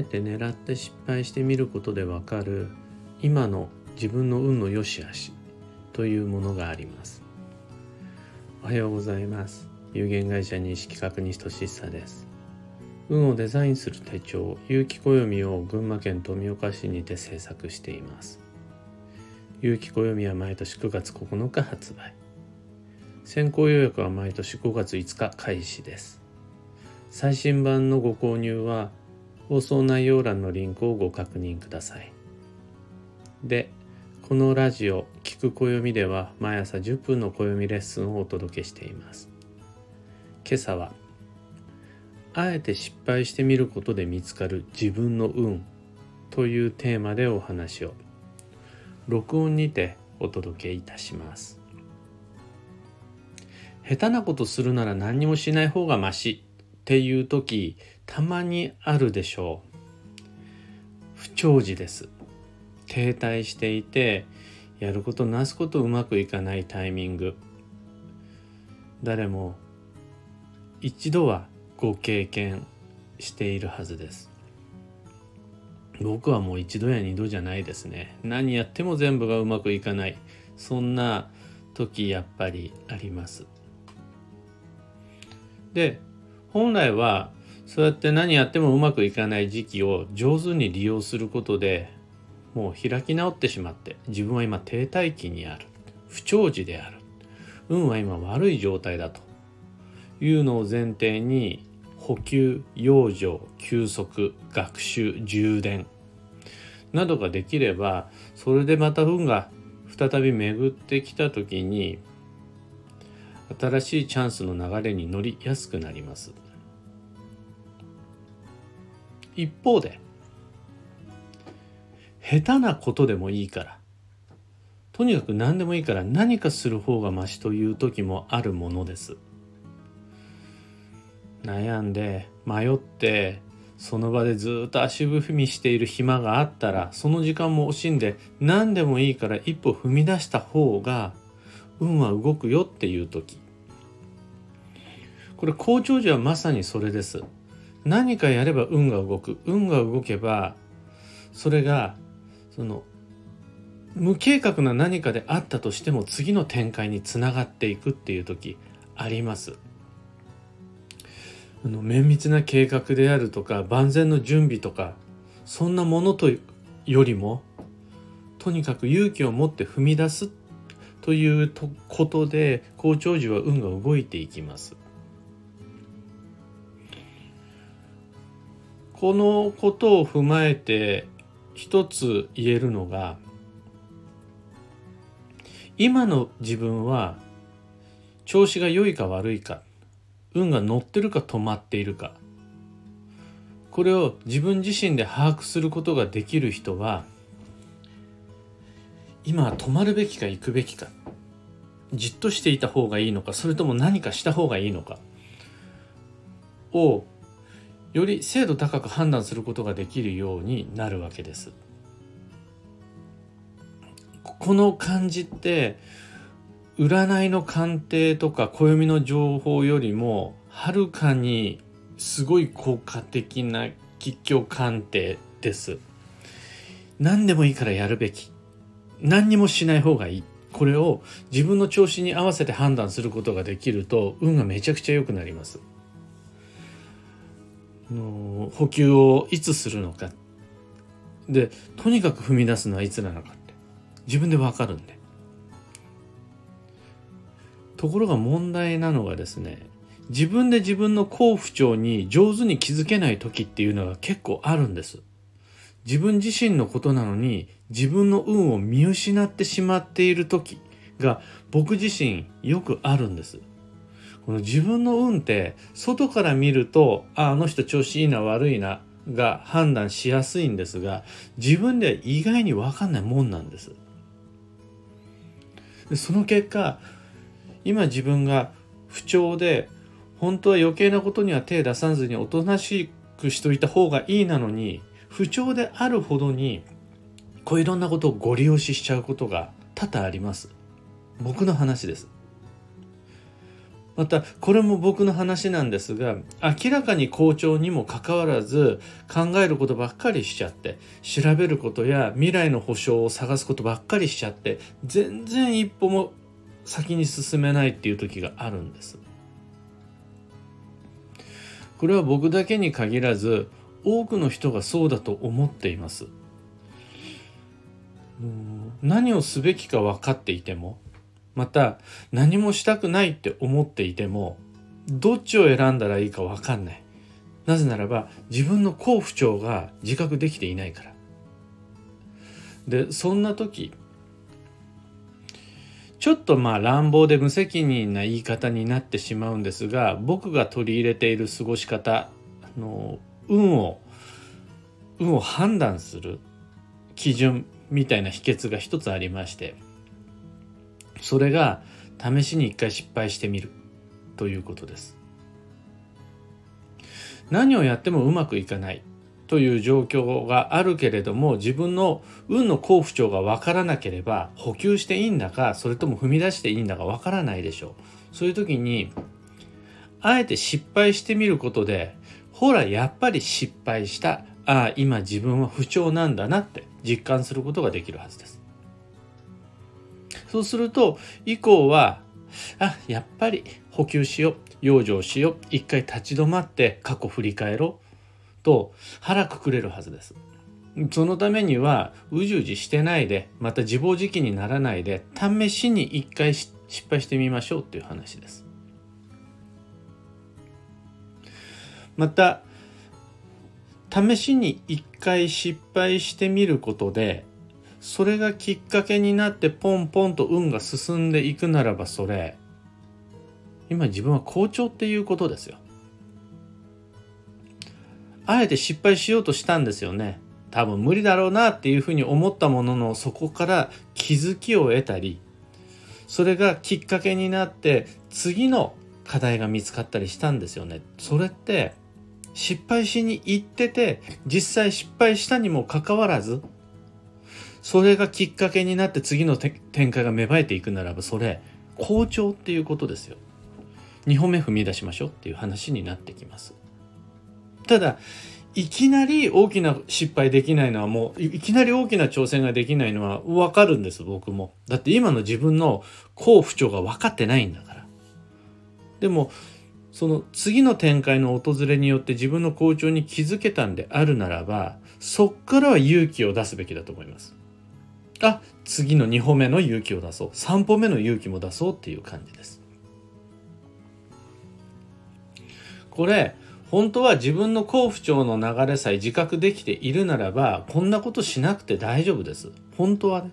えて狙って失敗してみることでわかる今の自分の運の良し悪しというものがあります。おはようございます。有限会社西企画西俊久です。運をデザインする手帳有機暦を群馬県富岡市にて制作しています。有機暦は毎年9月9日発売。先行予約は毎年5月5日開始です。最新版のご購入は放送内容欄のリンクをご確認ください。でこのラジオ「聞く暦」では毎朝10分の暦レッスンをお届けしています。今朝は「あえて失敗してみることで見つかる自分の運」というテーマでお話を録音にてお届けいたします。下手なことするなら何にもしない方がましっていう時たまにあるでしょう。不調時です。停滞していてやることなすことうまくいかないタイミング。誰も一度はご経験しているはずです。僕はもう一度や二度じゃないですね。何やっても全部がうまくいかない。そんな時やっぱりあります。で本来はそうやって何やってもうまくいかない時期を上手に利用することでもう開き直ってしまって自分は今停滞期にある。不調時である。運は今悪い状態だと。いうのを前提に補給養生休息学習充電。などができればそれでまた運が再び巡ってきた時に新しいチャンスの流れに乗りやすくなります。一方で下手なことでもいいからとにかく何でもいいから何かする方がましという時もあるものです。悩んで迷ってその場でずっと足踏みしている暇があったらその時間も惜しんで何でもいいから一歩踏み出した方が運は動くよっていう時。これ好調時はまさにそれです。何かやれば運が動く運が動けばそれがその無計画な何かであったとしても次の展開につながっていくっていう時あります。あの綿密な計画であるとか万全の準備とかそんなものとよりもとにかく勇気を持って踏み出すということで好調時は運が動いていきます。このことを踏まえて一つ言えるのが今の自分は調子が良いか悪いか運が乗ってるか止まっているか。これを自分自身で把握することができる人は今は止まるべきか行くべきかじっとしていた方がいいのかそれとも何かした方がいいのかをより精度高く判断することができるようになるわけです。この感じって占いの鑑定とか暦の情報よりもはるかにすごい効果的な吉祥鑑定です。何でもいいからやるべき。何にもしない方がいい。これを自分の調子に合わせて判断することができると運がめちゃくちゃ良くなります。の補給をいつするのか。でとにかく踏み出すのはいつなのかって。自分で分かるんで。ところが問題なのがですね自分で自分の好不調に上手に気づけない時っていうのが結構あるんです。自分自身のことなのに自分の運を見失ってしまっている時が僕自身よくあるんです。この自分の運って外から見るとああの人調子いいな悪いなが判断しやすいんですが自分では意外に分かんないもんなんです。でその結果今自分が不調で本当は余計なことには手出さずにおとなしくしといた方がいいなのに不調であるほどにこういろんなことをご利用ししちゃうことが多々あります。僕の話です。またこれも僕の話なんですが明らかに好調にもかかわらず考えることばっかりしちゃって調べることや未来の保証を探すことばっかりしちゃって全然一歩も先に進めないっていう時があるんです。これは僕だけに限らず多くの人がそうだと思っています。何をすべきか分かっていてもまた何もしたくないって思っていてもどっちを選んだらいいか分かんない。なぜならば自分の好不調が自覚できていないから。でそんな時ちょっとまあ乱暴で無責任な言い方になってしまうんですが僕が取り入れている過ごし方の運を運を判断する基準みたいな秘訣が一つありましてそれが試しに一回失敗してみるということです。何をやってもうまくいかないという状況があるけれども自分の運の好不調が分からなければ補給していいんだかそれとも踏み出していいんだか分からないでしょう。そういう時にあえて失敗してみることでほらやっぱり失敗した。ああ今自分は不調なんだなって実感することができるはずです。そうすると以降はあやっぱり補給しよう養生しよう一回立ち止まって過去振り返ろうと腹くくれるはずです。そのためにはうじうじしてないでまた自暴自棄にならないで試しに一回失敗してみましょうっていう話です。また試しに一回失敗してみることでそれがきっかけになってポンポンと運が進んでいくならばそれ今自分は好調っていうことですよ。あえて失敗しようとしたんですよね。多分無理だろうなっていうふうに思ったもののそこから気づきを得たりそれがきっかけになって次の課題が見つかったりしたんですよね。それって失敗しに行ってて実際失敗したにもかかわらずそれがきっかけになって次の展開が芽生えていくならばそれ好調っていうことですよ。2歩目踏み出しましょうっていう話になってきます。ただいきなり大きな失敗できないのはもういきなり大きな挑戦ができないのは分かるんです僕もだって今の自分の好不調が分かってないんだからでもその次の展開の訪れによって自分の好調に気づけたんであるならばそっからは勇気を出すべきだと思いますあ次の2歩目の勇気を出そう。3歩目の勇気も出そうっていう感じです。これ本当は自分の好不調の流れさえ自覚できているならばこんなことしなくて大丈夫です。本当はね。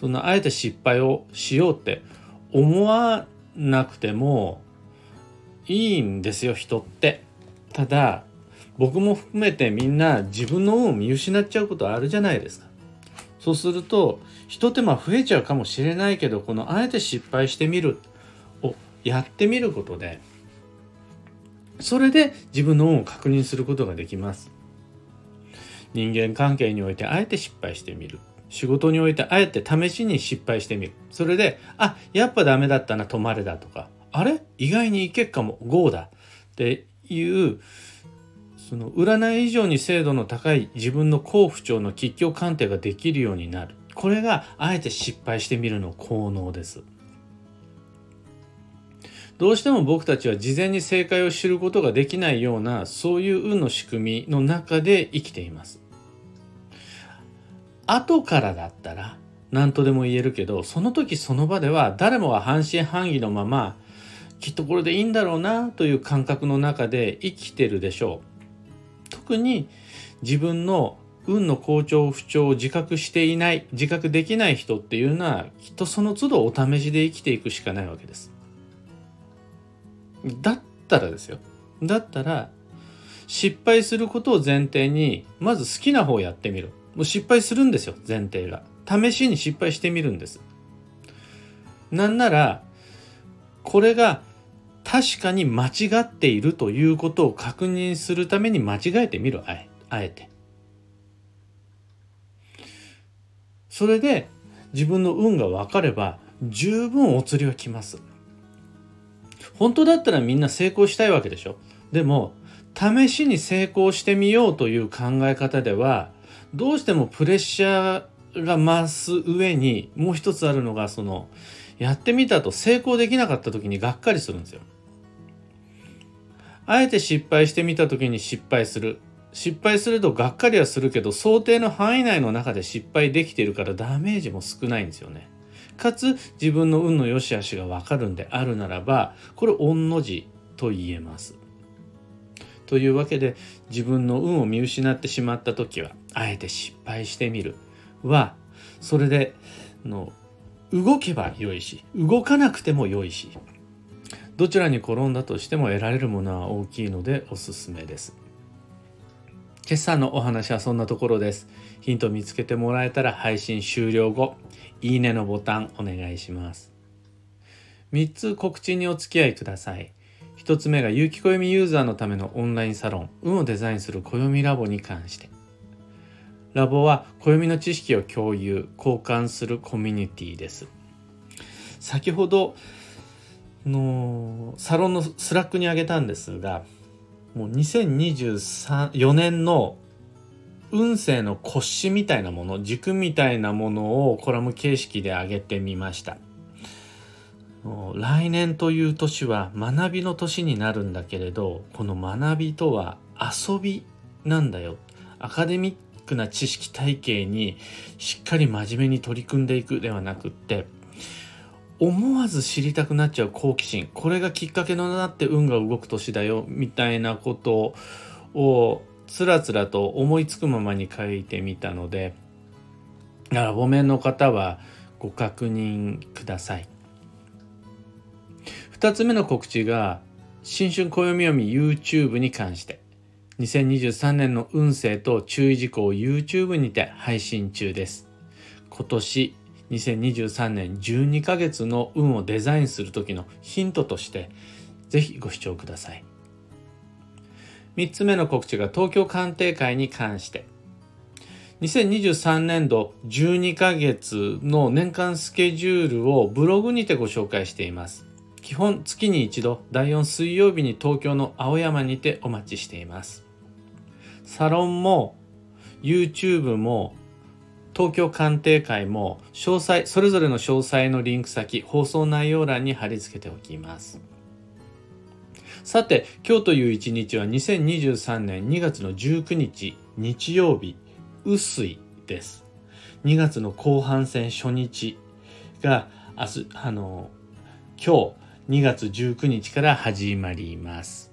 そんなあえて失敗をしようって思わなくてもいいんですよ人って。ただ僕も含めてみんな自分の運を見失っちゃうことあるじゃないですか。そうすると一手間増えちゃうかもしれないけどこのあえて失敗してみるをやってみることでそれで自分の恩を確認することができます。人間関係においてあえて失敗してみる。仕事においてあえて試しに失敗してみる。それであやっぱダメだったな止まれだとか。あれ？意外にいけっかも。GO だ。っていうその占い以上に精度の高い自分の好不調の吉凶鑑定ができるようになる。これがあえて失敗してみるの効能です。どうしても僕たちは事前に正解を知ることができないようなそういう運の仕組みの中で生きています。後からだったら何とでも言えるけどその時その場では誰もが半信半疑のままきっとこれでいいんだろうなという感覚の中で生きてるでしょう。特に自分の運の好調不調を自覚していない自覚できない人っていうのはきっとその都度お試しで生きていくしかないわけですだったらですよ。だったら、失敗することを前提に、まず好きな方をやってみる。もう失敗するんですよ、前提が。試しに失敗してみるんです。なんなら、これが確かに間違っているということを確認するために間違えてみる、あえあえて。それで自分の運が分かれば十分お釣りは来ます。本当だったらみんな成功したいわけでしょでも試しに成功してみようという考え方ではどうしてもプレッシャーが増す上にもう一つあるのがそのやってみたと成功できなかった時にがっかりするんですよ。あえて失敗してみた時に失敗する失敗するとがっかりはするけど想定の範囲内の中で失敗できているからダメージも少ないんですよね。かつ自分の運の良し悪しが分かるんであるならばこれ御の字と言えます。というわけで自分の運を見失ってしまった時はあえて失敗してみるはそれでの動けば良いし動かなくても良いしどちらに転んだとしても得られるものは大きいのでおすすめです。今朝のお話はそんなところです。ヒント見つけてもらえたら配信終了後、いいねのボタンお願いします。3つ告知にお付き合いください。1つ目が有機暦ユーザーのためのオンラインサロン、運をデザインする暦ラボに関して。ラボは暦の知識を共有、交換するコミュニティです。先ほどのサロンのスラックにあげたんですが、もう2024年の運勢の骨子みたいなもの軸みたいなものをコラム形式で上げてみました。来年という年は学びの年になるんだけれどこの学びとは遊びなんだよ。アカデミックな知識体系にしっかり真面目に取り組んでいくではなくって思わず知りたくなっちゃう好奇心。これがきっかけのなって運が動く年だよみたいなことをつらつらと思いつくままに書いてみたので。ラボ面の方はご確認ください。2つ目の告知が新春暦読み YouTube に関して。2023年の運勢と注意事項を YouTube にて配信中です。今年2023年12ヶ月の運をデザインする時のヒントとしてぜひご視聴ください。3つ目の告知が東京鑑定会に関して。2023年度12ヶ月の年間スケジュールをブログにてご紹介しています。基本月に一度第4水曜日に東京の青山にてお待ちしています。サロンも YouTube も東京鑑定会も詳細それぞれの詳細のリンク先放送内容欄に貼り付けておきます。さて今日という一日は2023年2月の19日日曜日雨水です。2月の後半戦初日が明日あの今日2月19日から始まります。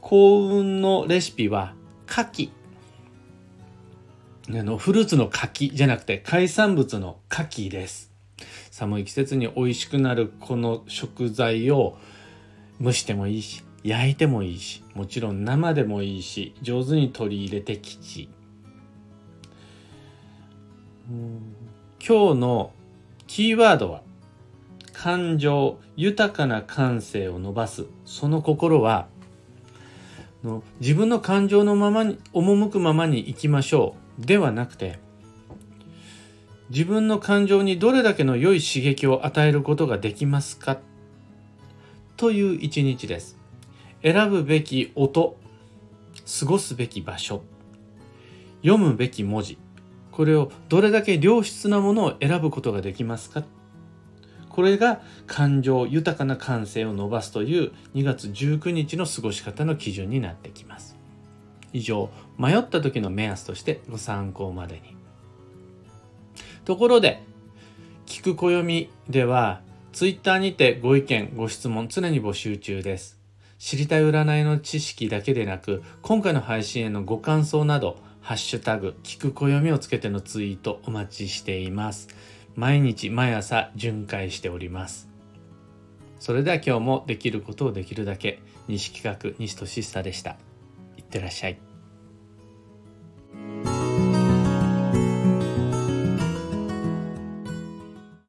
幸運のレシピは牡蠣。あのフルーツの柿じゃなくて海産物の牡蠣です。寒い季節に美味しくなるこの食材を蒸してもいいし焼いてもいいしもちろん生でもいいし上手に取り入れて吉今日のキーワードは感情豊かな感性を伸ばす。その心は自分の感情のままに赴くままに生きましょう。ではなくて自分の感情にどれだけの良い刺激を与えることができますか？という一日です。選ぶべき音、過ごすべき場所、読むべき文字、これをどれだけ良質なものを選ぶことができますか？これが感情豊かな感性を伸ばすという2月19日の過ごし方の基準になってきます。以上迷った時の目安としてご参考までに。ところで聞く暦ではツイッターにてご意見ご質問常に募集中です。知りたい占いの知識だけでなく今回の配信へのご感想などハッシュタグ聞く暦をつけてのツイートお待ちしています。毎日毎朝巡回しております。それでは今日もできることをできるだけ西企画西俊久でした。ってらっしゃい。